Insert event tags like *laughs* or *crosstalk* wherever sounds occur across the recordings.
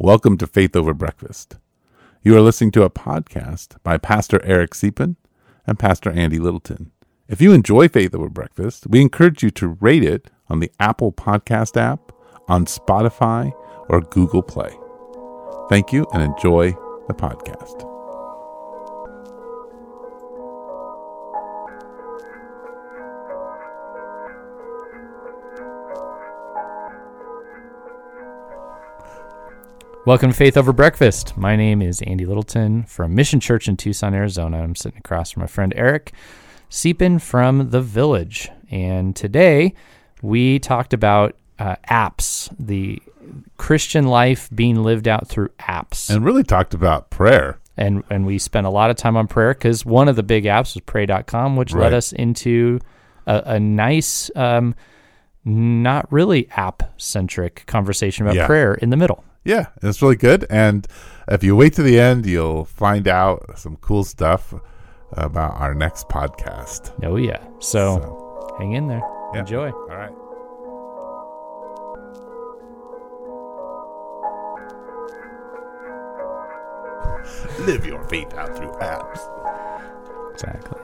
Welcome to Faith Over Breakfast. You are listening to a podcast by Pastor Eric Siepen and Pastor Andy Littleton. If you enjoy Faith Over Breakfast, we encourage you to rate it on the Apple Podcast app, on Spotify, or Google Play. Thank you and enjoy the podcast. Welcome to Faith Over Breakfast. My name is Andy Littleton from Mission Church in Tucson, Arizona. I'm sitting across from my friend Eric Siepen from The Village. And today we talked about uh, apps, the Christian life being lived out through apps. And really talked about prayer. And, and we spent a lot of time on prayer because one of the big apps was pray.com, which Right. led us into a, a nice, um, not really app centric conversation about Yeah. prayer in the middle. Yeah, it's really good. And if you wait to the end, you'll find out some cool stuff about our next podcast. Oh, yeah. So, So, hang in there. Yeah. Enjoy. all right. *laughs* Live your faith out through apps. Exactly.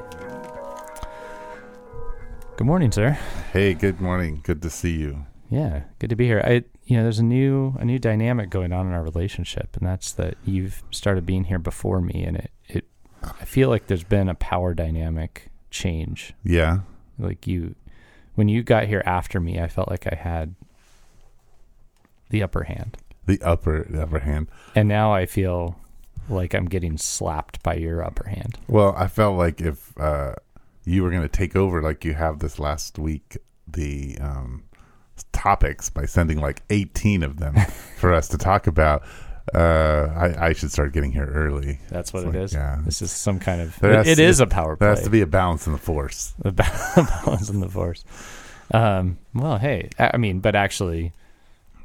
Good morning, sir. Hey, good morning. Good to see you. Yeah, good to be here. I, you know, there's a new a new dynamic going on in our relationship, and that's that you've started being here before me, and it it I feel like there's been a power dynamic change. Yeah. Like you, when you got here after me, I felt like I had the upper hand, The upper the upper hand. and now I feel like I'm getting slapped by your upper hand. Well, I felt like if uh, you were going to take over, like you have this last week, the um, topics by sending like 18 of them *laughs* for us to talk about, uh, I, I should start getting here early. That's what It's it like, is. yeah. This is some kind of. It to is be- a power There has to be a balance in the force. ba- *laughs* balance in the force. Um, well, hey, I mean, but actually,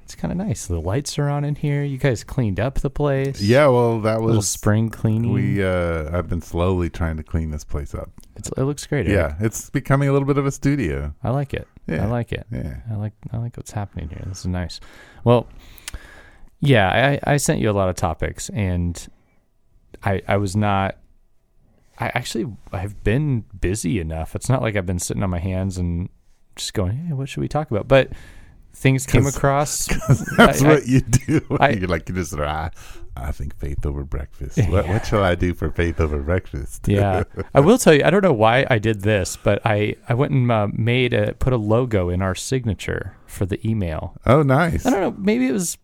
it's kind of nice. The lights are on in here. You guys cleaned up the place. Yeah, well, that a little was spring cleaning. we. Uh, I've been slowly trying to clean this place up. it's, it looks great. Eric. Yeah, it's becoming a little bit of a studio. I like it. Yeah, I like it. Yeah, I like I like what's happening here. This is nice. Well, yeah, I, I sent you a lot of topics, and I I was not. I actually I've been busy enough. It's not like I've been sitting on my hands and just going, hey, what should we talk about? But things came across. *laughs* that's I- I- what you do. *laughs* I- You're like you just. I, I think faith over breakfast. Yeah. What, what shall I do for faith over breakfast? yeah, *laughs* I will tell you. I don't know why I did this, but I I went and uh, made a put a logo in our signature for the email. oh, nice. I don't know. Maybe it was.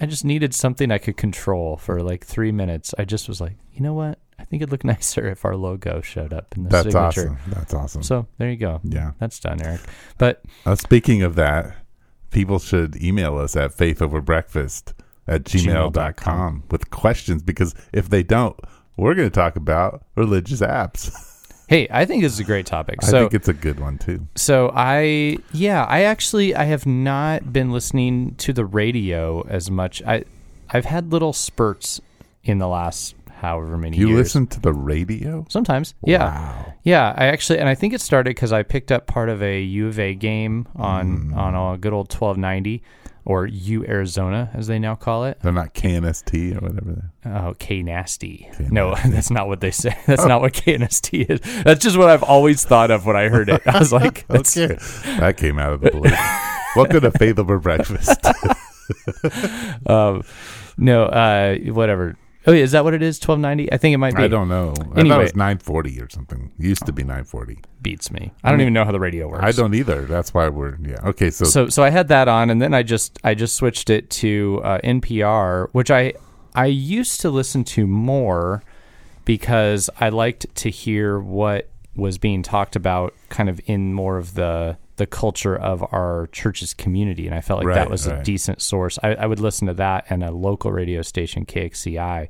I just needed something I could control for like three minutes. I just was like, you know what? I think it'd look nicer if our logo showed up in the That's signature. awesome. That's awesome. So there you go. yeah. That's done, Eric. But Uh, speaking of that, people should email us at faithoverbreakfast at gmail.com Gmail.com. with questions because if they don't, we're going to talk about religious apps. *laughs* hey, I think this is a great topic. I So think it's a good one too. so I yeah, I actually I have not been listening to the radio as much. I I've had little spurts in the last however many You years. listen to the radio? Sometimes. Yeah. Wow. Yeah, I actually, and I think it started because I picked up part of a U of A game on Mm. on a good old twelve ninety, or U Arizona as they now call it. They're not KNST or whatever. they're- Oh, K nasty. No, *laughs* that's not what they say. That's not what KNST is. That's just what I've always thought of when I heard it. I was *laughs* like, that's, Okay. that came out of the blue. *laughs* Welcome to Faith Over Breakfast. um, no, uh, whatever. Oh, yeah, is that what it is? Twelve ninety? I think it might be. I don't know. I thought Anyway. it was 940 or something. Used to be 940. beats me. I don't even know how the radio works. I don't either. That's why we're, yeah. Okay. So, so so I had that on, and then I just I just switched it to uh, NPR, which I I used to listen to more because I liked to hear what was being talked about, kind of in more of the the culture of our church's community, and I felt like Right, that was a decent source. I, I would listen to that and a local radio station, KXCI,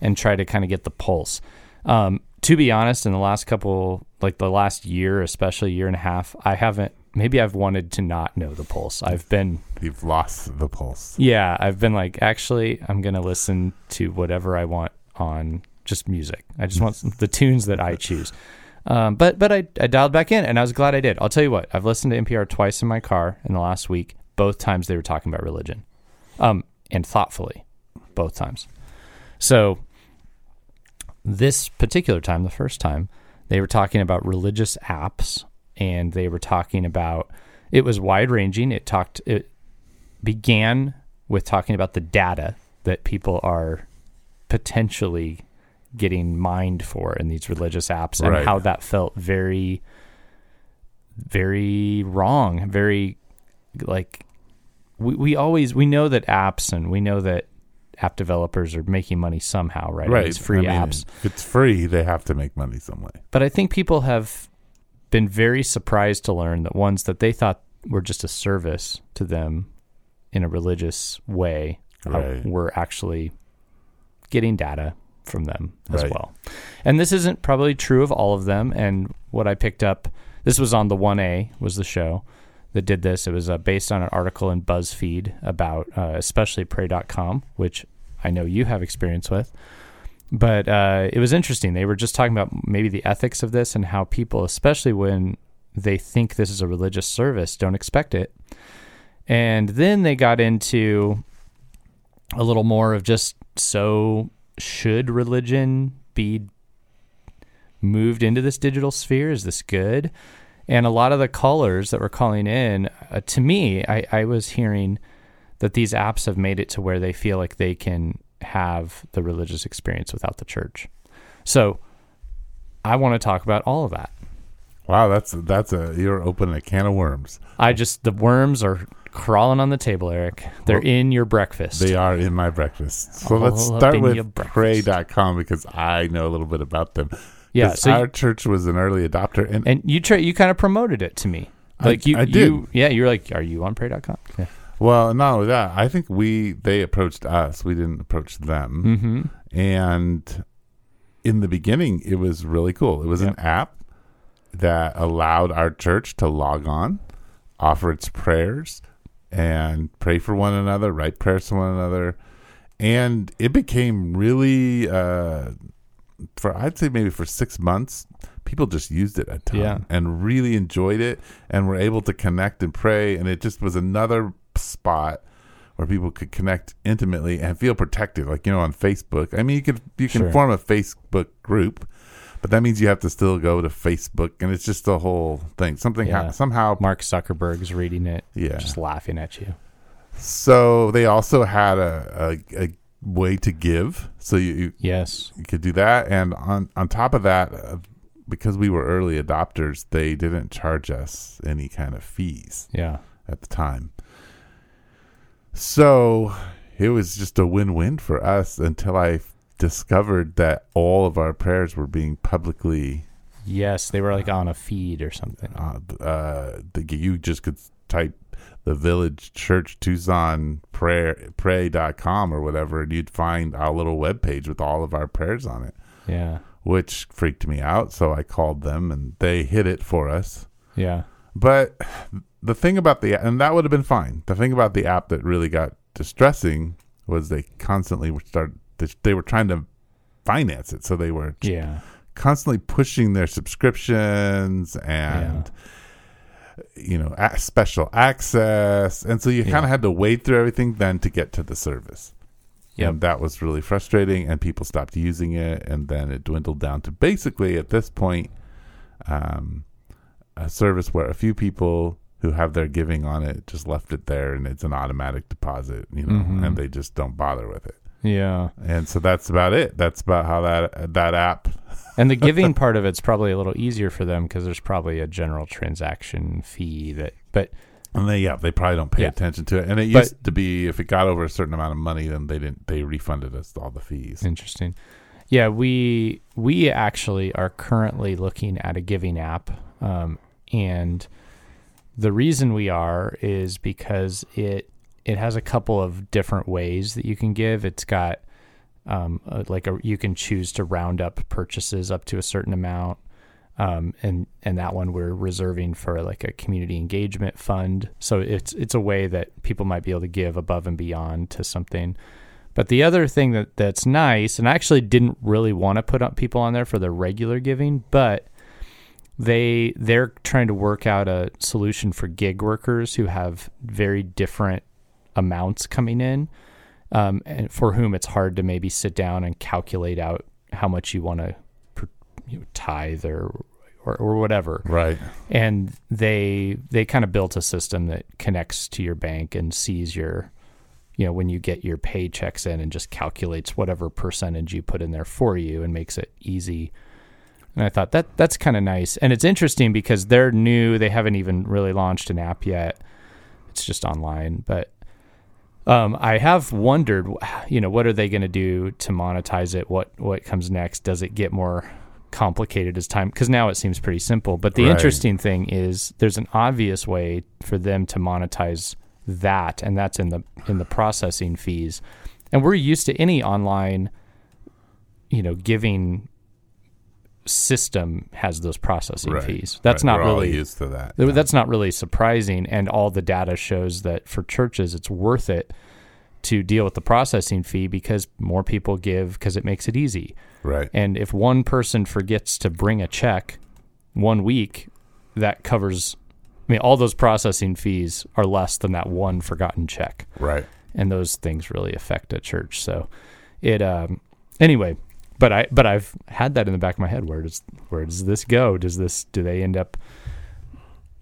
and try to kind of get the pulse. Um, to be honest, in the last couple, like the last year, especially year and a half, I haven't. Maybe I've wanted to not know the pulse. I've been, you've lost the pulse. yeah, I've been like, actually, I'm gonna listen to whatever I want on just music. I just want some- *laughs* the tunes that I choose. Um, but but I, I dialed back in, and I was glad I did. I'll tell you what, I've listened to NPR twice in my car in the last week. Both times they were talking about religion, um, and thoughtfully. both times. So this particular time, the first time, they were talking about religious apps and they were talking about it was wide ranging. It talked it began with talking about the data that people are potentially getting mined for in these religious apps and Right. how that felt very very wrong, very like we, we always we know that apps and we know that app developers are making money somehow, right? Right. It's free I mean, apps. If it's free, they have to make money some way. But I think people have been very surprised to learn that ones that they thought were just a service to them in a religious way Right. were actually getting data from them as Right. well. And this isn't probably true of all of them. And what I picked up, this was on the 1A, was the show that did this. It was uh, based on an article in BuzzFeed about uh, especially Pray.com, which I know you have experience with. But uh, it was interesting. They were just talking about maybe the ethics of this and how people, especially when they think this is a religious service, don't expect it. And then they got into a little more of just so should religion be moved into this digital sphere? Is this good? And a lot of the callers that were calling in, uh, to me, I, I was hearing that these apps have made it to where they feel like they can have the religious experience without the church. So I want to talk about all of that. Wow, that's that's a you're opening a can of worms. I just, the worms are crawling on the table, Eric. They're Well, in your breakfast. They are in my breakfast. So All let's start with pray.com because I know a little bit about them. Yeah, So our you, church was an early adopter and and you try, you kind of promoted it to me. I- Like you, I did. you, yeah, you're like, are you on pray.com? Yeah. well, not only that, I think we they approached us. We didn't approach them. Mm-hmm. And in the beginning, it was really cool. It was Yep. an app that allowed our church to log on, offer its prayers, and pray for one another, write prayers to one another. And it became really, uh, for I'd say maybe for six months, people just used it a ton Yeah. and really enjoyed it and were able to connect and pray. And it just was another spot where people could connect intimately and feel protected. Like you know, on Facebook. I mean, you could you can Sure. form a Facebook group, but that means you have to still go to Facebook, and it's just a whole thing. Something Yeah. ha- somehow, Mark Zuckerberg's reading it, yeah. just laughing at you. So they also had a, a, a way to give, so you, you Yes. you could do that, and on on top of that. Uh, because we were early adopters, they didn't charge us any kind of fees. Yeah. at the time. So it was just a win win for us until I discovered that all of our prayers were being publicly. Yes. They were like on a feed or something. Uh, uh, the, you just could type the Village Church Tucson prayer pray.com or whatever, and you'd find our little web page with all of our prayers on it, Yeah. which freaked me out. So I called them and they hit it for us. Yeah. But the thing about the and that would have been fine. The thing about the app that really got distressing was they constantly start they were trying to finance it, so they were Yeah. constantly pushing their subscriptions and you know a- special access, and so you kind of had to wade through everything then to get to the service. Yep. And that was really frustrating, and people stopped using it, and then it dwindled down to basically at this point, um, a service where a few people who have their giving on it just left it there, and it's an automatic deposit, you know, Mhm. and they just don't bother with it. Yeah. And so that's about it. That's about how that that app. And the *laughs* giving part of it's probably a little easier for them because there's probably a general transaction fee that, but And they yeah, they probably don't pay Yeah. attention to it. And it But- used to be if it got over a certain amount of money, then they didn't they refunded us all the fees. Interesting. Yeah, we we actually are currently looking at a giving app, um, and the reason we are is because it it has a couple of different ways that you can give. It's got um, like a, you can choose to round up purchases up to a certain amount, um, and and that one we're reserving for like a community engagement fund. So it's it's a way that people might be able to give above and beyond to something. But the other thing that that's nice, and I actually didn't really want to put up people on there for the regular giving, but they they're trying to work out a solution for gig workers who have very different amounts coming in um, and for whom it's hard to maybe sit down and calculate out how much you want to you know, tithe or, or or whatever. Right. And they they kind of built a system that connects to your bank and sees your you know when you get your paychecks in and just calculates whatever percentage you put in there for you and makes it easy. And I thought that that's kind of nice. And it's interesting because they're new, they haven't even really launched an app yet. It's just online, but um, I have wondered, you know, what are they going to do to monetize it? What what comes next? Does it get more complicated as time? Because now it seems pretty simple. But the Right. interesting thing is, there's an obvious way for them to monetize that, and that's in the in the processing fees. And we're used to any online, you know, giving system has those processing Right. fees. That's Right. not We're really used to that. Yeah. That's not really surprising, and all the data shows that for churches, it's worth it to deal with the processing fee because more people give because it makes it easy. right. And if one person forgets to bring a check one week, that covers. I mean, all those processing fees are less than that one forgotten check, Right. and those things really affect a church. So, it um, anyway. But I but I've had that in the back of my head. Where does where does this go? Does this do they end up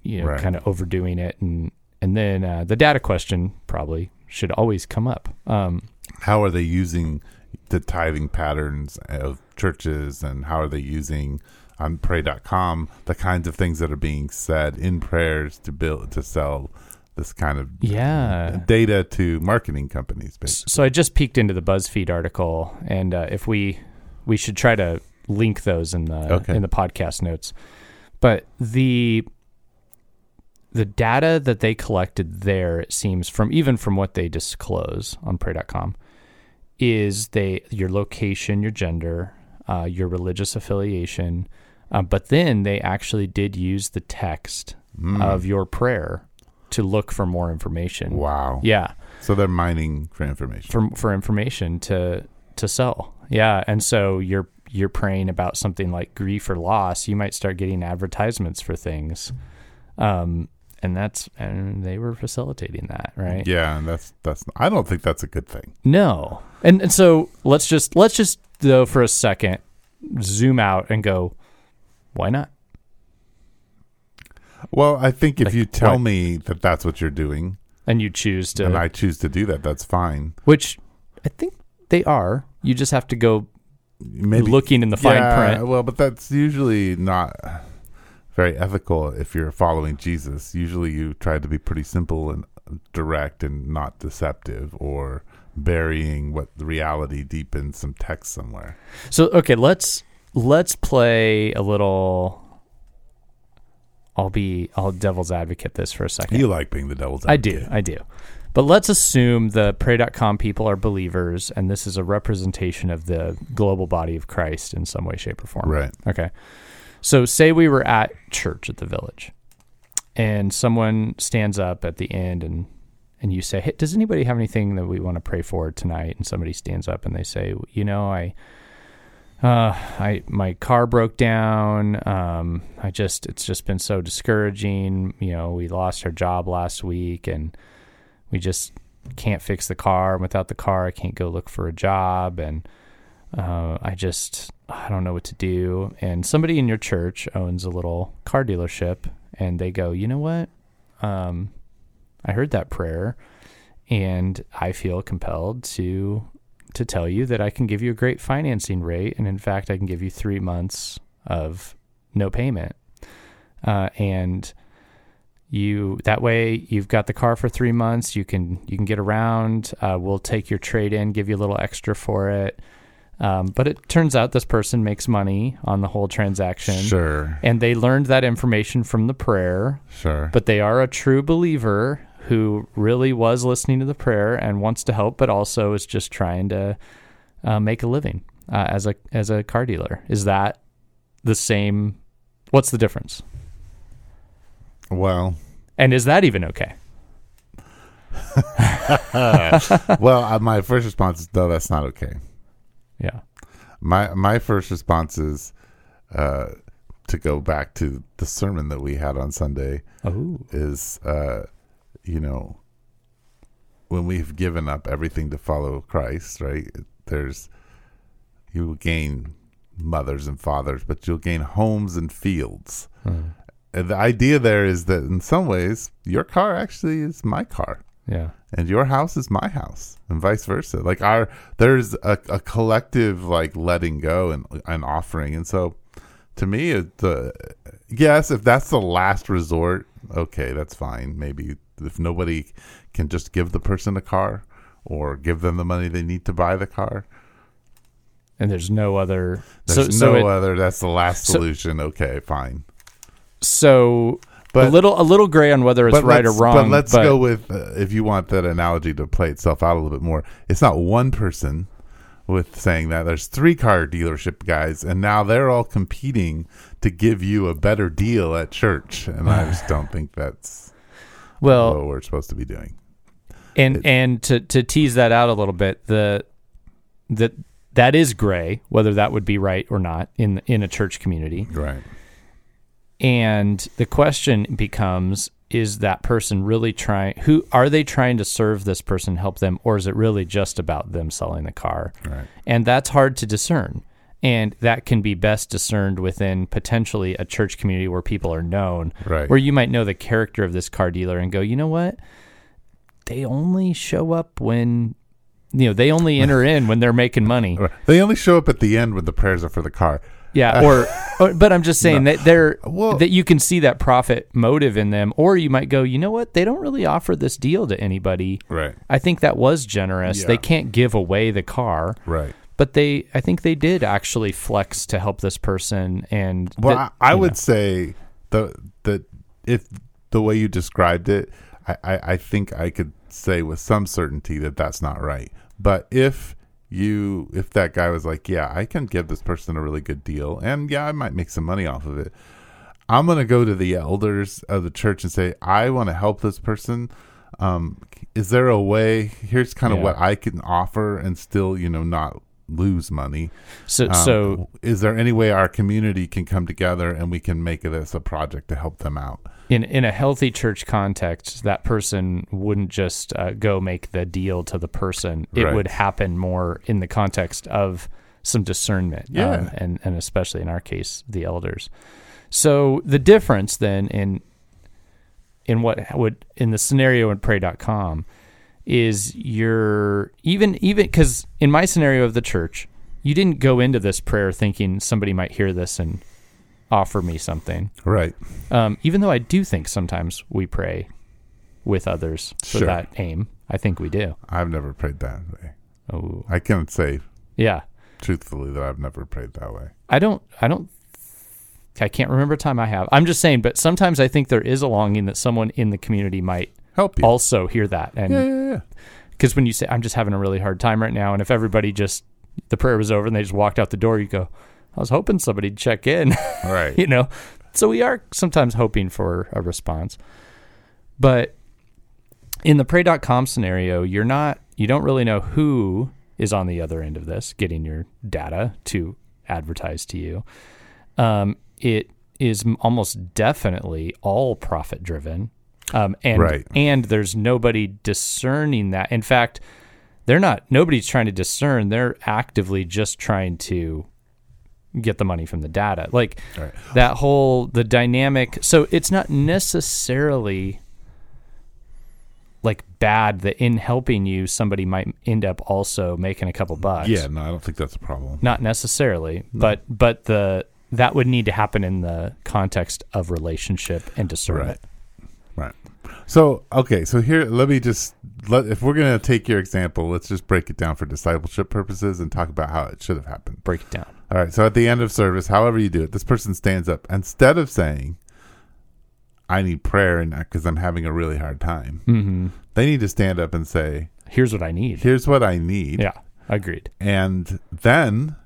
you know, Right. kind of overdoing it, and and then uh, the data question probably should always come up. Um, How are they using the tithing patterns of churches and how are they using on pray.com the kinds of things that are being said in prayers to build to sell this kind of yeah. data to marketing companies basically. So I just peeked into the BuzzFeed article, and uh, if we we should try to link those in the Okay. in the podcast notes. But the the data that they collected there, it seems from even from what they disclose on Pray.com, is they your location, your gender, uh, your religious affiliation, uh, but then they actually did use the text Mm. of your prayer to look for more information. wow. Yeah So they're mining for information. for for information to to sell. Yeah, and so you're you're praying about something like grief or loss, you might start getting advertisements for things. Um and that's and they were facilitating that, right? yeah, and that's that's I don't think that's a good thing. No. And and so let's just let's just though for a second zoom out and go why not? Well, I think if Like, you tell what? me that that's what you're doing And you choose to and I choose to do that, that's fine. which I think they are. You just have to go Maybe looking in the fine yeah, print. Well, but that's usually not very ethical if you're following Jesus. Usually you try to be pretty simple and direct and not deceptive or burying what the reality deep in some text somewhere. So okay, let's let's play a little. I'll be I'll devil's advocate this for a second. You like being the devil's I do, I do. But let's assume the pray.com people are believers and this is a representation of the global body of Christ in some way, shape, or form. Right. Okay. So say we were at church at the village and someone stands up at the end and and you say, "Hey, does anybody have anything that we want to pray for tonight?" And somebody stands up and they say, "You know, I uh I my car broke down. Um I just it's just been so discouraging. You know, we lost our job last week and we just can't fix the car. And without the car, I can't go look for a job and uh, I just I don't know what to do. And somebody in your church owns a little car dealership, and they go, you know what? Um, I heard that prayer, and I feel compelled to to tell you that I can give you a great financing rate, and in fact, I can give you three months of no payment, uh, and you that way you've got the car for three months. You can you can get around. Uh, we'll take your trade in, give you a little extra for it. Um, but it turns out this person makes money on the whole transaction. Sure. And they learned that information from the prayer, Sure. but they are a true believer who really was listening to the prayer and wants to help, but also is just trying to uh, make a living uh, as a as a car dealer. Is that the same? What's the difference? Well, And is that even okay? *laughs* well, uh, my first response is no, that's not okay. Yeah. My my first response is uh, to go back to the sermon that we had on Sunday Oh. is uh, you know when we've given up everything to follow Christ, right? There's you will gain mothers and fathers, but you'll gain homes and fields. And the idea there is that in some ways, your car actually is my car, Yeah. and your house is my house, and vice versa. Like our there's a, a collective like letting go and and offering, and so to me, it, uh, yes, if that's the last resort, okay, that's fine. Maybe if nobody can just give the person a car or give them the money they need to buy the car, And there's no other. there's so so no it- other. That's the last so- solution. okay, fine. So but, a But- little a little gray on whether it's right or wrong. But let's go with uh, if you want that analogy to play itself out a little bit more. It's not one person with saying that. There's three car dealership guys, and now they're all competing to give you a better deal at church. And I just don't think that's well, what we're supposed to be doing. and and to to tease that out a little bit, the that that is gray, whether that would be right or not in in a church community. Right. And the question becomes is that person really trying who are they trying to serve this person help them or is it really just about them selling the car Right. and that's hard to discern and that can be best discerned within potentially a church community where people are known Right. where you might know the character of this car dealer and go you know what they only show up when you know they only enter in when they're making money *laughs* They only show up at the end when the prayers are for the car. Yeah, uh, or, or but I'm just saying that they're Well- that you can see that profit motive in them, or you might go, you know what, they don't really offer this deal to anybody. Right. I think that was generous. Yeah. They can't give away the car, Right. but they, I think they did actually flex to help this person. And Well, that- I, I would know, say the that if the way you described it, I, I, I think I could say with some certainty that that's not right. But if you if that guy was like, yeah, I can give this person a really good deal, and yeah, I might make some money off of it. I'm gonna go to the elders of the church and say, I want to help this person. Um, is there a way? Here's kind of Yeah. what I can offer and still, you know, not lose money. so Um, so is there any way our community can come together and we can make this a project to help them out? in in a healthy church context, that person wouldn't just uh, go make the deal to the person. It Right. would happen more in the context of some discernment, Yeah. um, and and especially in our case, the elders. So the difference then in in what would in the scenario in pray.com is you're even even because in my scenario of the church, you didn't go into this prayer thinking somebody might hear this and offer me something. Right. Um, even though I do think sometimes we pray with others for Sure. that aim. I think we do. I've never prayed that way. Oh, I can't say yeah. truthfully that I've never prayed that way. I don't. I don't. I can't remember a time I have. I'm just saying, but sometimes I think there is a longing that someone in the community might Help you. also hear that, and yeah, yeah. because when you say I'm just having a really hard time right now, and if everybody just the prayer was over and they just walked out the door, you go, I was hoping somebody'd check in. *laughs* Right. you know so we are sometimes hoping for a response but in the pray.com scenario you're not you don't really know who is on the other end of this getting your data to advertise to you um, it is almost definitely all profit driven um, and Right. and there's nobody discerning that in fact they're not nobody's trying to discern they're actively just trying to get the money from the data like Right. that whole the dynamic so it's not necessarily like bad that in helping you somebody might end up also making a couple bucks Yeah, no, I don't think that's a problem. not necessarily but but the that would need to happen in the context of relationship and discernment Right. So, okay, so here, let me just let if we're gonna take your example, let's just break it down for discipleship purposes and talk about how it should have happened. break it down. All right. So at the end of service, however you do it, this person stands up. Instead of saying, "I need prayer," and because I'm having a really hard time, mm-hmm. they need to stand up and say, here's what i need. "Here's what I need," yeah agreed. And then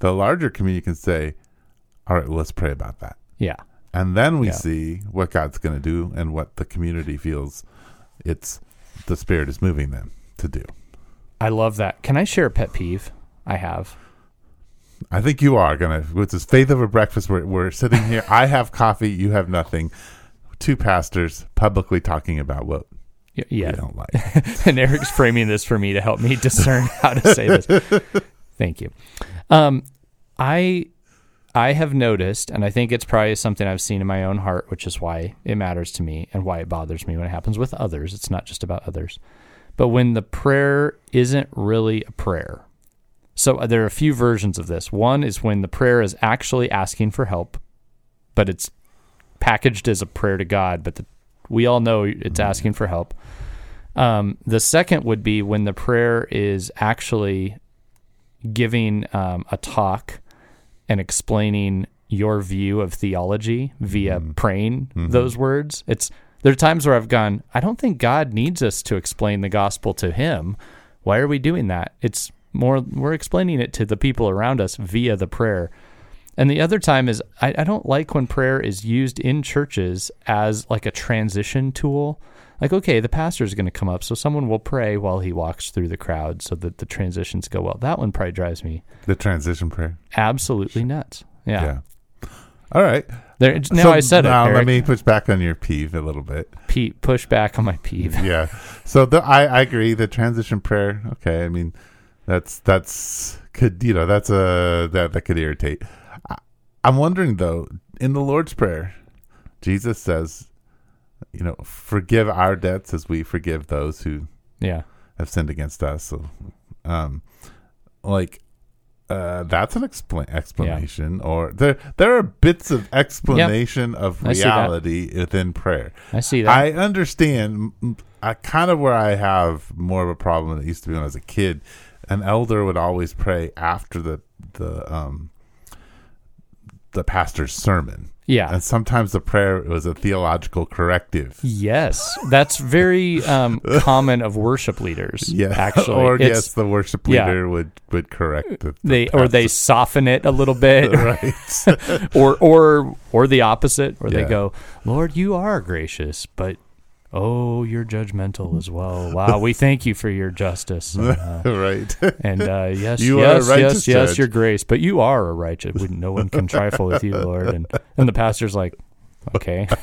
the larger community can say, "All right, well, let's pray about that," yeah and then we Yeah. see what God's going to do and what the community feels it's the Spirit is moving them to do. i love that can i share a pet peeve i have I think you are gonna with this faith over breakfast. We're, we're sitting here. I have coffee. You have nothing. Two pastors publicly talking about what Y- Yeah. don't like. *laughs* and Eric's framing this for me to help me *laughs* discern how to say this. *laughs* Thank you. Um, I I have noticed, and I think it's probably something I've seen in my own heart, which is why it matters to me and why it bothers me when it happens with others. It's not just about others, but when the prayer isn't really a prayer. So uh, there are a few versions of this. One is when the prayer is actually asking for help, but it's packaged as a prayer to God, but the, we all know it's asking for help. Um, the second would be when the prayer is actually giving um, a talk and explaining your view of theology via mm-hmm. praying mm-hmm. those words. It's there are times where I've gone, I don't think God needs us to explain the gospel to him. Why are we doing that? It's more we're explaining it to the people around us via the prayer. And the other time is I, I don't like when prayer is used in churches as like a transition tool. Like, okay, the pastor is going to come up, so someone will pray while he walks through the crowd so that the transitions go well. That one probably drives me The transition prayer. absolutely nuts. Yeah. Yeah. All right. There, now So I said now it. Let me push back on your peeve a little bit. Pete, push back on my peeve. *laughs* yeah. So the, I, I agree. The transition prayer. Okay. I mean, that's that's could you know that's a that that could irritate. I, I'm wondering though. In the Lord's prayer, Jesus says, you know, forgive our debts as we forgive those who Yeah. have sinned against us. So, um, like. Uh, that's an expla- explanation, or there there are bits of explanation of see that. reality within prayer. I see that. I understand. I kind of where I have more of a problem than it used to be when I was a kid. An elder would always pray after the the um the pastor's sermon, yeah. and sometimes the prayer was a theological corrective. Yes. That's very um, common of worship leaders. *laughs* Yeah, Actually. or It's- yes, the worship yeah. leader would would correct the, the they or they soften it a little bit *laughs* right. *laughs* or or or the opposite or they go lord you are gracious but oh you're judgmental as well wow we thank you for your justice and, uh, *laughs* right. and uh, yes You are yes righteous yes yes judge. your grace but you are a righteous no one can trifle with you lord and and the pastor's like okay *laughs*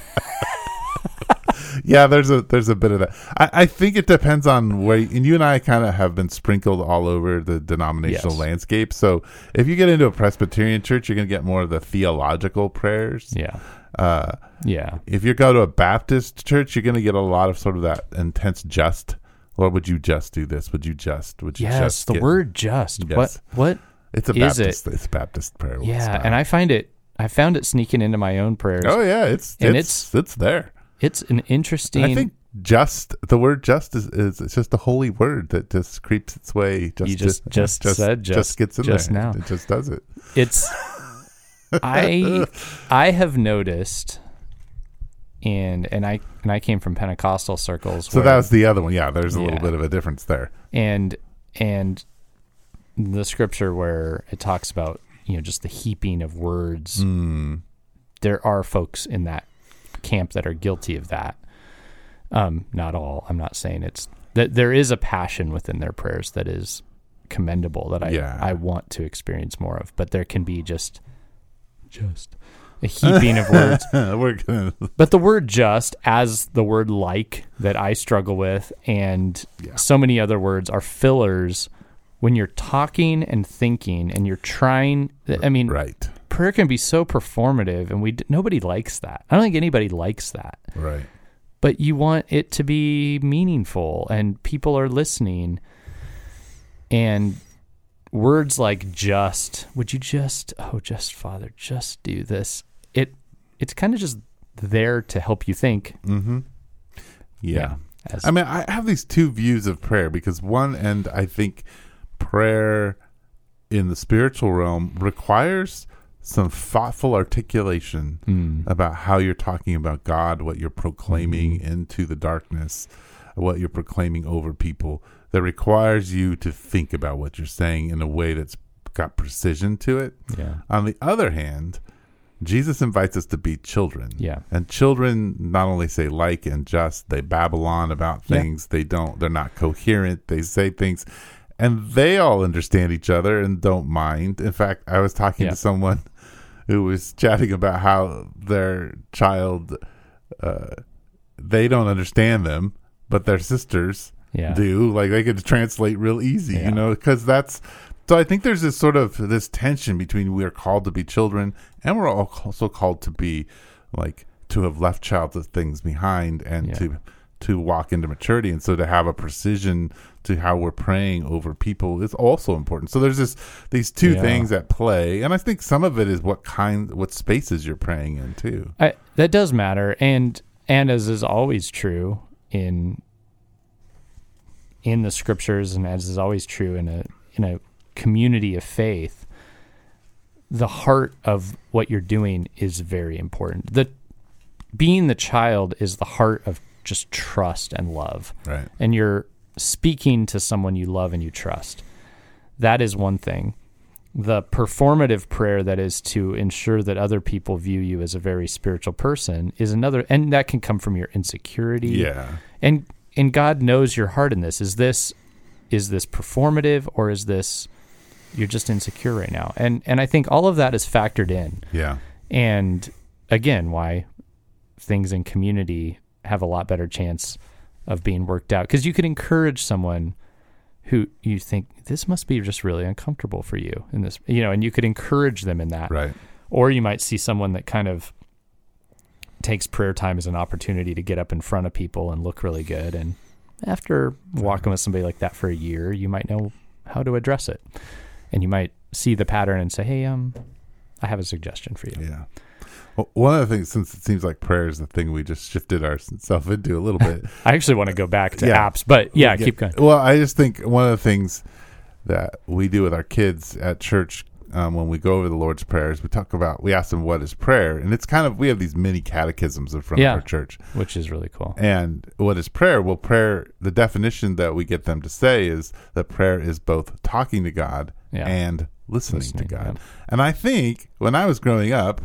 yeah, there's a there's a bit of that. I, I think it depends on where, and you and I kind of have been sprinkled all over the denominational Yes. landscape. So if you get into a Presbyterian church, you're going to get more of the theological prayers. yeah Uh, yeah if you go to a Baptist church, you're going to get a lot of sort of that intense just. Lord, would you just do this? Would you just? Would you yes just? the get-" word just Yes. what what It's a is Baptist. It's a Baptist prayer. yeah and i find it i found it sneaking into my own prayers Oh yeah, it's And it's it's there. it's an interesting I think just the word just is, is it's just a holy word that just creeps its way. Just You just- just said just- gets in just there. now. It just does it. it's *laughs* i *laughs* i have noticed and and i and i came from pentecostal circles So where- that was the other one. Yeah, there's a little bit of a difference there. and and the scripture where it talks about you know just the heaping of words Mm, there are folks in that camp that are guilty of that um not all i'm not saying it's that there is a passion within their prayers that is commendable that i Yeah. i want to experience more of but there can be just just a heaping of words *laughs* We're gonna but the word just, as the word like that I struggle with, and Yeah. so many other words are fillers when you're talking and thinking and you're trying. I mean, right, prayer can be so performative, and we d- nobody likes that. I don't think anybody likes that. right. But you want it to be meaningful, and people are listening. And words like just, would you just, oh, just Father, just do this. It, it's kind of just there to help you think. Mm-hmm. Yeah. As, I mean, I have these two views of prayer because one end, I think prayer in the spiritual realm requires some thoughtful articulation Mm. about how you're talking about God, what you're proclaiming into the darkness, what you're proclaiming over people that requires you to think about what you're saying in a way that's got precision to it. yeah. On the other hand, Jesus invites us to be children. Yeah. And children not only say like and just, they babble on about Yeah. things. They don't, they're not coherent. They say things and they all understand each other and don't mind. In fact, I was talking Yeah. to someone *laughs* who was chatting about how their child, uh, they don't understand them, but their sisters Yeah. do. Like they could translate real easy, Yeah. you know, because that's. So I think there's this sort of this tension between we are called to be children and we're also called to be like to have left childhood things behind and Yeah. to to walk into maturity and so to have a precision to how we're praying over people is also important. So there's this these two Yeah. things at play and I think some of it is what kind what spaces you're praying in too. I, that does matter, and and as is always true in in the scriptures, and as is always true in a in a community of faith, the heart of what you're doing is very important. The being the child is the heart of just trust and love Right. and you're speaking to someone you love and you trust. That is one thing. The performative prayer that is to ensure that other people view you as a very spiritual person is another and that can come from your insecurity. Yeah. And and God knows your heart in this. Is this is this performative or is this you're just insecure right now? And and I think all of that is factored in. Yeah. And again, why things in community have a lot better chance of being worked out because you could encourage someone who you think this must be just really uncomfortable for you in this, you know, and you could encourage them in that. Right. Or you might see someone that kind of takes prayer time as an opportunity to get up in front of people and look really good. And after walking with somebody like that for a year, you might know how to address it. And you might see the pattern and say, Hey, um, I have a suggestion for you. Yeah. Well, one of the things, since it seems like prayer is the thing we just shifted ourselves into a little bit. *laughs* I actually want to go back to Yeah. apps, but yeah, get- keep going. Well, I just think one of the things that we do with our kids at church um, when we go over the Lord's prayers, we talk about we ask them what is prayer, and it's kind of we have these mini catechisms in front Yeah. of our church. Which is really cool. And what is prayer? Well, prayer, the definition that we get them to say is that prayer is both talking to God Yeah. and listening, Listening, to God. yeah. And I think when I was growing up,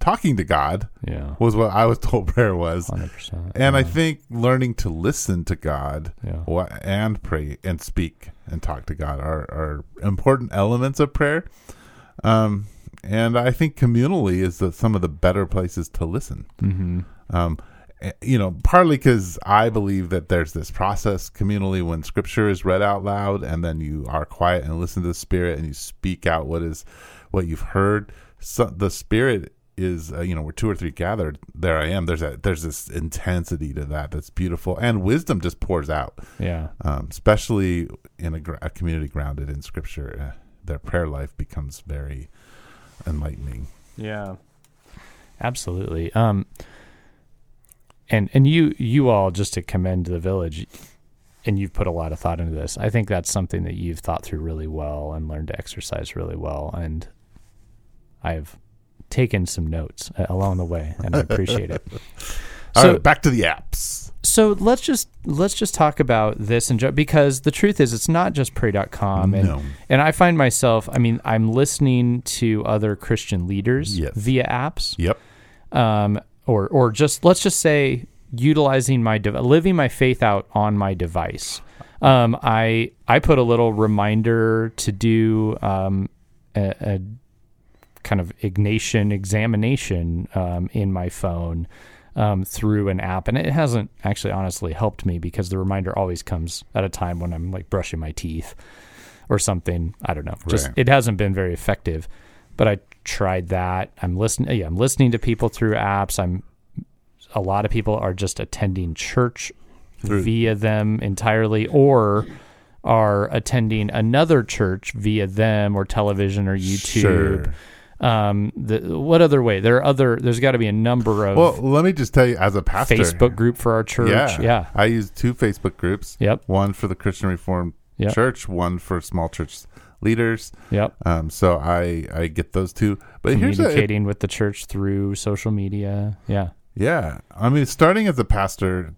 talking to God Yeah. was what I was *laughs* told prayer was. 100%. And I think learning to listen to God Yeah. and pray and speak and talk to God are, are important elements of prayer. Um, and I think communally is the, some of the better places to listen. Mm-hmm. Um, eh, you know, partly because I believe that there's this process communally when Scripture is read out loud, and then you are quiet and listen to the Spirit, and you speak out what is what you've heard. So the Spirit is, uh, you know, where two or three gathered, there I am. There's a there's this intensity to that that's beautiful, and wisdom just pours out, Yeah. um, especially in a, a community grounded in Scripture. Their prayer life becomes very enlightening. Yeah. Absolutely. Um and and you you all just to commend the village and you've put a lot of thought into this. I think that's something that you've thought through really well and learned to exercise really well and I've taken some notes uh, along the way and I appreciate it. *laughs* All So- right, back to the apps. So let's just let's just talk about this and ju- because the truth is it's not just pray.com and No. and I find myself I mean I'm listening to other Christian leaders Yes. via apps Yep. um, or or just let's just say utilizing my dev- living my faith out on my device. Um, I I put a little reminder to do um, a, a kind of Ignatian examination um, in my phone um, through an app, and it hasn't actually honestly helped me because the reminder always comes at a time when I'm like brushing my teeth or something. I don't know. Just Right. it hasn't been very effective. But I tried that. I'm listening. Yeah, I'm listening to people through apps. I'm. A lot of people are just attending church Through- via them entirely, or are attending another church via them or television or YouTube. Sure. Um, the, what other way? There are other. There's got to be a number of Well, let me just tell you, as a pastor, Facebook group for our church. Yeah, Yeah. I use two Facebook groups. Yep. One for the Christian Reformed Yep. Church, one for small church leaders. Yep. Um, so I I get those two. But here's a, Communicating with the church through social media. Yeah. yeah. I mean, starting as a pastor,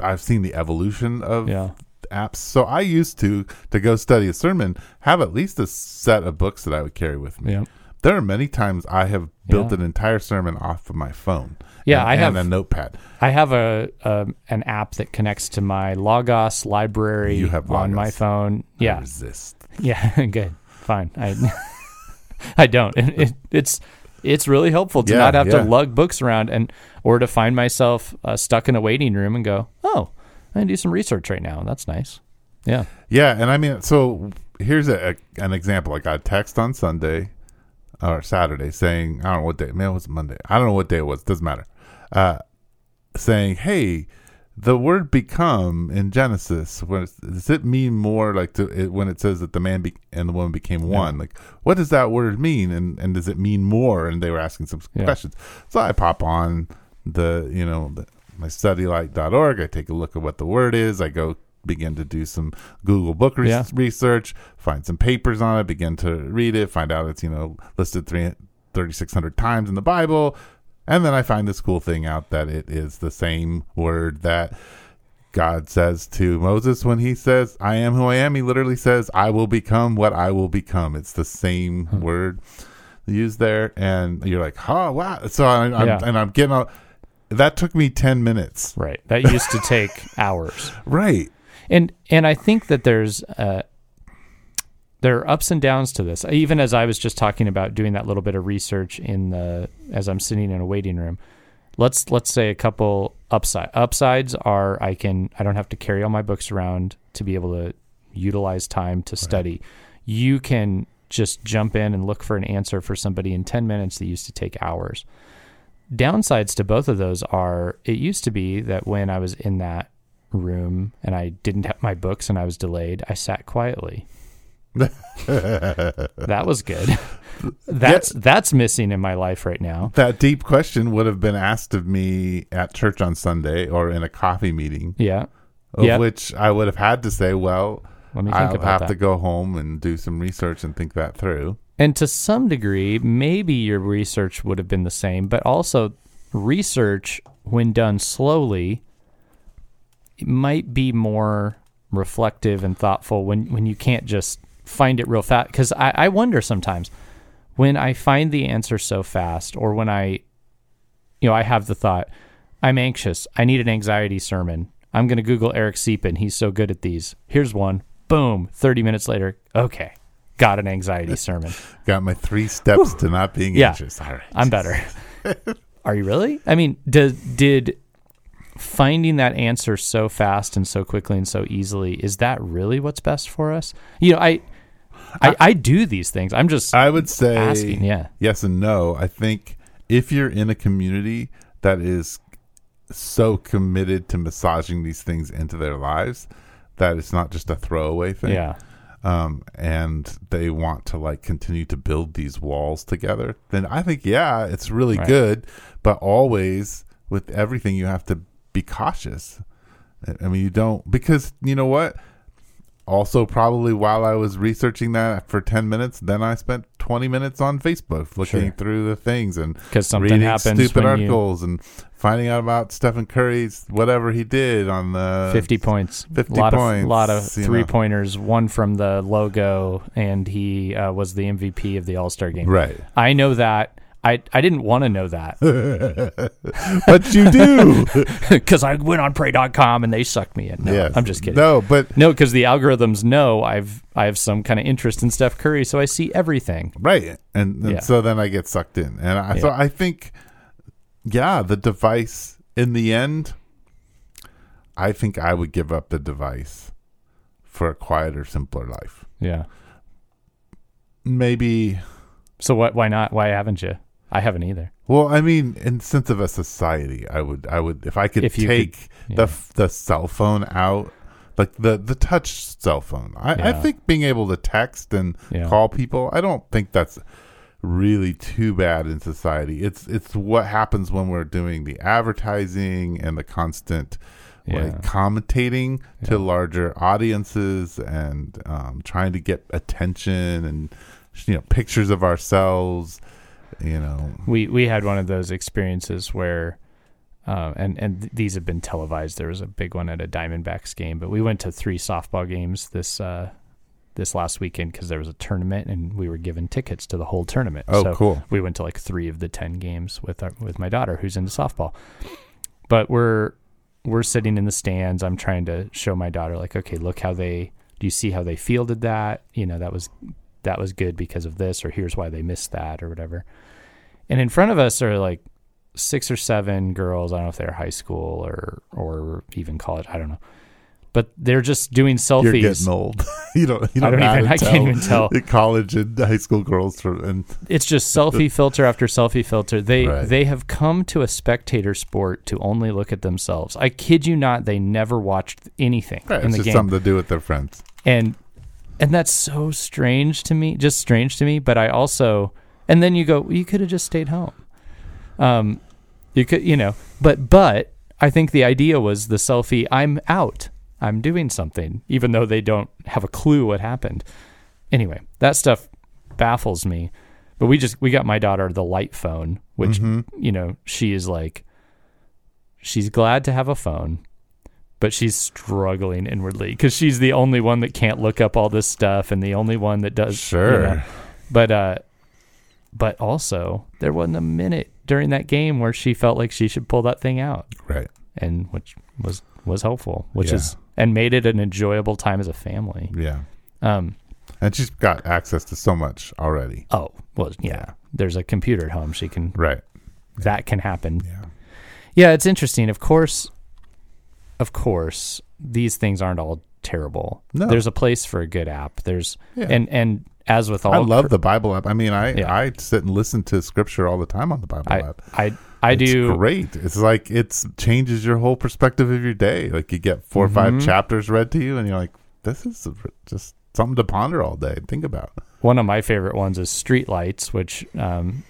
I've seen the evolution of Yeah. apps. So I used to to go study a sermon, have at least a set of books that I would carry with me. Yep. There are many times I have built Yeah. an entire sermon off of my phone. Yeah, and, I have- and a notepad. I have a, a an app that connects to my Logos library You have on my Logos. phone. I Yeah. resist. Yeah, *laughs* good. Fine. I *laughs* I don't. It, it, it's it's really helpful to Yeah, not have yeah. to lug books around and or to find myself uh, stuck in a waiting room and go, "Oh, I can do some research right now. That's nice. Yeah. Yeah, and I mean, so here's a, a an example. I got a text on Sunday or Saturday saying, I don't know what day. Man, it was Monday. I don't know what day it was. Doesn't matter. Uh, saying, hey, the word "become" in Genesis, does it mean more like to, it, when it says that the man be, and the woman became one? Like, what does that word mean, and and does it mean more? And they were asking some Yeah. questions. So I pop on the you know the, my studylight.org. I take a look at what the word is. I go begin to do some Google book re- Yeah. research, find some papers on it, begin to read it, find out it's you know listed three. 3600 times in the Bible and then I find this cool thing out that it is the same word that God says to Moses when he says, I am who I am. He literally says, I will become what I will become. It's the same hmm. word used there. And you're like, oh, wow. So I, I'm, Yeah. and I'm getting out. That took me 10 minutes. Right. That used to take *laughs* hours. Right. And and I think that there's uh, there are ups and downs to this. Even as I was just talking about doing that little bit of research in the as I'm sitting in a waiting room. Let's let's say a couple upside upsides are I can I don't have to carry all my books around to be able to utilize time to study. You can just jump in and look for an answer for somebody in 10 minutes that used to take hours. Downsides to both of those are it used to be that when I was in that room and I didn't have my books and I was delayed, I sat quietly. *laughs* that was good. That's that's missing in my life right now. That deep question would have been asked of me at church on Sunday or in a coffee meeting, Yeah. of Yep. which I would have had to say, well, Let me think I'll have that. to go home and do some research and think that through. And to some degree, maybe your research would have been the same, but also research, when done slowly, might be more reflective and thoughtful when, when you can't just find it real fast. Because I, I wonder sometimes when I find the answer so fast, or when I, you know, I have the thought, I'm anxious, I need an anxiety sermon. I'm going to Google Eric Siepin. He's so good at these. Here's one. Boom. 30 minutes later, okay, got an anxiety *laughs* sermon. Got my three steps to not being Yeah. anxious. All right. I'm better. *laughs* Are you really? I mean, did did finding that answer so fast and so quickly and so easily is that really what's best for us? You know, I I, I do these things. I'm just I would say asking. Yeah, yes and no. I think if you're in a community that is so committed to massaging these things into their lives that it's not just a throwaway thing. yeah, Um, and they want to like continue to build these walls together, then I think yeah, it's really Right. good. But always with everything, you have to be cautious. I- mean, you don't because you know what. Also, probably while I was researching that for ten minutes, then I spent twenty minutes on Facebook looking Sure. through the things and because something reading happens stupid when you articles and finding out about Stephen Curry's whatever he did on the 50 points, 50 lot points, of lot of you know. three pointers, one from the logo, and he uh, was the MVP of the All Star game. right. I know that. I I didn't want to know that. *laughs* but you do. *laughs* because I went on pray.com and they sucked me in. No, yes. I'm just kidding. No, but No, because the algorithms know I've I have some kind of interest in Steph Curry, so I see everything. right, and, and Yeah. so then I get sucked in, and I, so I think, yeah, the device in the end, I think I would give up the device for a quieter, simpler life. Yeah. Maybe. So what? Why not? Why haven't you? I haven't either. Well, I mean, in sense of a society, I would, I would, if I could If take could- the yeah. the cell phone out, like the the touch cell phone. I, I think being able to text and Yeah. call people, I don't think that's really too bad in society. It's it's what happens when we're doing the advertising and the constant Yeah. like commentating to larger audiences and um, trying to get attention and you know pictures of ourselves. You know, We we had one of those experiences where, uh, and and th- these have been televised. There was a big one at a Diamondbacks game, but we went to three softball games this uh, this last weekend because there was a tournament and we were given tickets to the whole tournament. Oh, so cool. We went to like three of the ten games with our, with my daughter who's into softball. But we're we're sitting in the stands. I'm trying to show my daughter like, okay, look how they. Do you see how they fielded that? You know, that was that was good because of this, or here's why they missed that, or whatever. And in front of us are like six or seven girls. I don't know if they're high school or or even college. I don't know. but they're just doing selfies. You're getting old. *laughs* you don't. You I don't, don't know how even- I can't even tell. *laughs* College and high school girls from and It's just selfie *laughs* filter after selfie filter. They Right. they have come to a spectator sport to only look at themselves. I kid you not, they never watched anything right, in it's the just game. something to do with their friends. and and that's so strange to me just strange to me but i also and then you go you could have just stayed home. Um you could you know but but i think the idea was the selfie i'm out. I'm doing something even though they don't have a clue what happened. Anyway that stuff baffles me but we just we got my daughter the light phone which you know she is like she's glad to have a phone but she's struggling inwardly because she's the only one that can't look up all this stuff and the only one that does. you Sure. know. But uh, but also there wasn't a minute during that game where she felt like she should pull that thing out, Right. and which was was helpful, which Yeah. is and made it an enjoyable time as a family. Yeah. Um. And she's got access to so much already. Oh well, yeah. There's a computer at home. She can Right. that can happen. Yeah. Yeah, it's interesting. Of course, of course, these things aren't all terrible. No. There's a place for a good app. There's Yeah. and and as with all I love cr- the Bible app. I mean, I Yeah. I sit and listen to scripture all the time on the Bible I app. I I It's do great. It's like it changes your whole perspective of your day. Like you get 4 or five Mhm. chapters read to you, and you're like, this is just something to ponder all day and think about. one of my favorite ones is Streetlights, which um,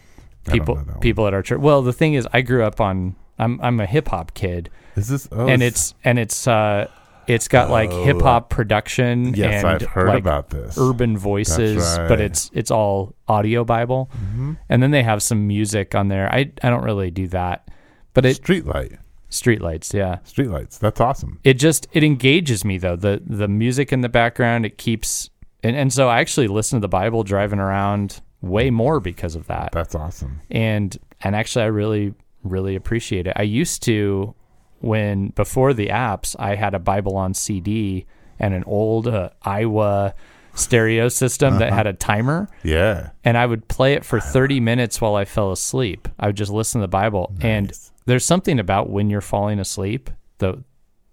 people know that one. people at our church. Well, the thing is, I grew up on. I'm I'm a hip hop kid, Is this? Oh, and it's and it's uh it's got like Oh. hip hop production yes, and I've heard like about this. urban voices, but it's it's all audio Bible. Mhm. and then they have some music on there. I I don't really do that, but it Streetlight, streetlights, yeah. streetlights. That's awesome. It just it engages me though. The the music in the background it keeps and and so I actually listen to the Bible driving around way more because of that. That's awesome. And and actually I really really appreciate it. I used to when before the apps, I had a Bible on CD and an old uh, Aiwa stereo system that had a timer Yeah. and I would play it for 30 minutes while I fell asleep. I would just listen to the Bible. And there's something about when you're falling asleep, the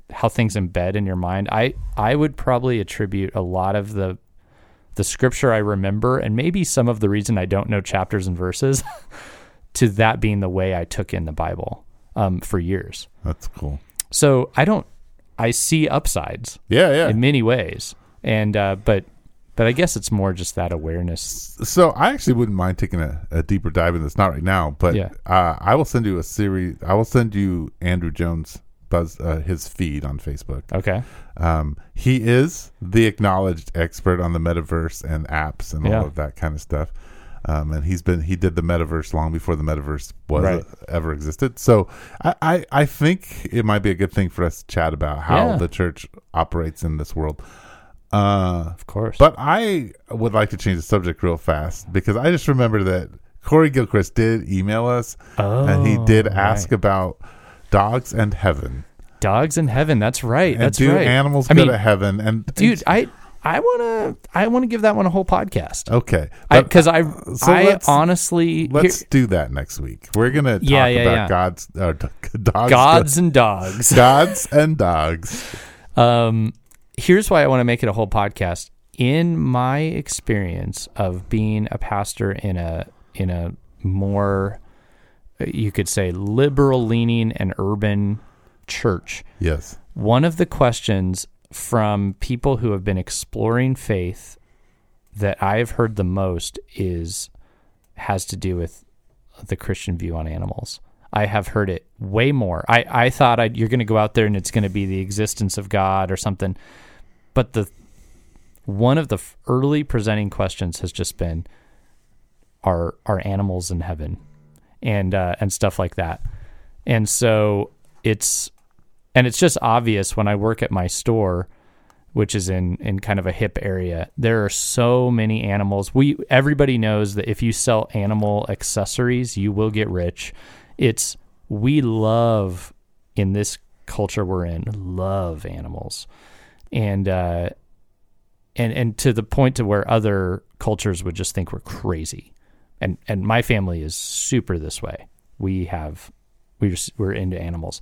how things embed in your mind. I I would probably attribute a lot of the the scripture I remember and maybe some of the reason I don't know chapters and verses *laughs* to that being the way I took in the Bible um, for years. That's cool. So I don't I see upsides Yeah, yeah. in many ways. And uh, but but I guess it's more just that awareness. So I actually wouldn't mind taking a, a deeper dive in this. Not right now, but Yeah. uh, I will send you a series. I will send you Andrew Jones Buzz uh, his feed on Facebook. Okay. Um, he is the acknowledged expert on the metaverse and apps and Yeah. all of that kind of stuff. Um, and he's been he did the metaverse long before the metaverse was Right. ever existed. So I, I I think it might be a good thing for us to chat about how Yeah. the church operates in this world. Uh, Of course. but I would like to change the subject real fast because I just remember that Corey Gilchrist did email us and he did Oh, ask right. about dogs and heaven. dogs in heaven. That's right. And That's do right. animals I go mean, to heaven? And dude, I I want to I want to give that one a whole podcast. okay, because I so I let's- honestly let's here- do that next week. We're gonna talk Yeah, yeah, about yeah. God's uh, *laughs* dogs, gods and dogs. *laughs* gods and dogs. Um, here's why I want to make it a whole podcast. In my experience of being a pastor in a in a more you could say liberal leaning and urban church, Yes, one of the questions from people who have been exploring faith that I have heard the most is has to do with the Christian view on animals. I have heard it way more. I, I thought I'd, you're going to go out there and it's going to be the existence of God or something, but the one of the early presenting questions has just been are are animals in heaven and uh, and stuff like that. And so it's and it's just obvious when I work at my store, which is in in kind of a hip area. There are so many animals. We everybody knows that if you sell animal accessories, you will get rich. It's we love in this culture we're in love animals, and uh, and and to the point to where other cultures would just think we're crazy. And and my family is super this way. We have we just, we're into animals.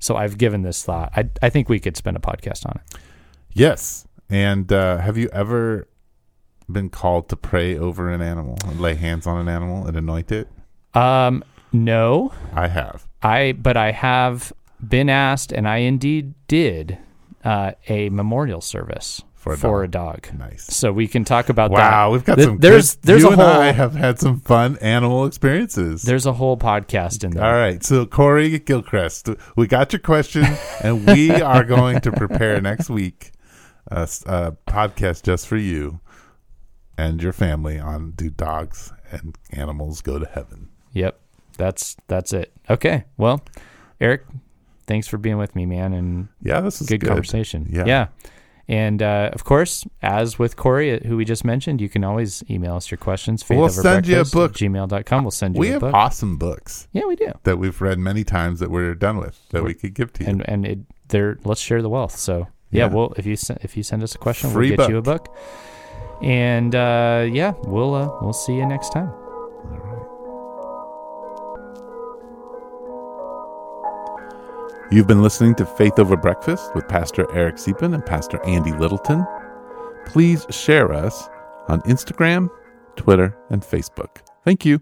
So I've given this thought. I I think we could spend a podcast on it. Yes. And uh, have you ever been called to pray over an animal and lay hands on an animal and anoint it? Um, no, I have. I but I have been asked, and I indeed did uh, a memorial service For a for dog. a dog. Nice. So we can talk about that. Wow, we've got Th- some. there's good, there's you a and whole I have had some fun animal experiences. there's a whole podcast in there. All right, so Corey Gilchrist, we got your question, and we are going to prepare next week a podcast just for you and your family on do dogs and animals go to heaven. Yep. That's that's it. Okay. Well, Eric, thanks for being with me, man, and Yeah, this is good, good, conversation. Yeah. Yeah. And uh, of course, as with Corey, uh, who we just mentioned, you can always email us your questions. We'll send you a book. Gmail.com. We'll send you We a have book. awesome books yeah, we do. that we've read many times that we're done with that we could give to you. And and it, there, let's share the wealth. So yeah, Yeah. well, if you if you send us a question, Free we'll get you a book. book. And uh, yeah, we'll uh, we'll see you next time. You've been listening to Faith Over Breakfast with Pastor Eric Siepen and Pastor Andy Littleton. Please share us on Instagram, Twitter, and Facebook. Thank you.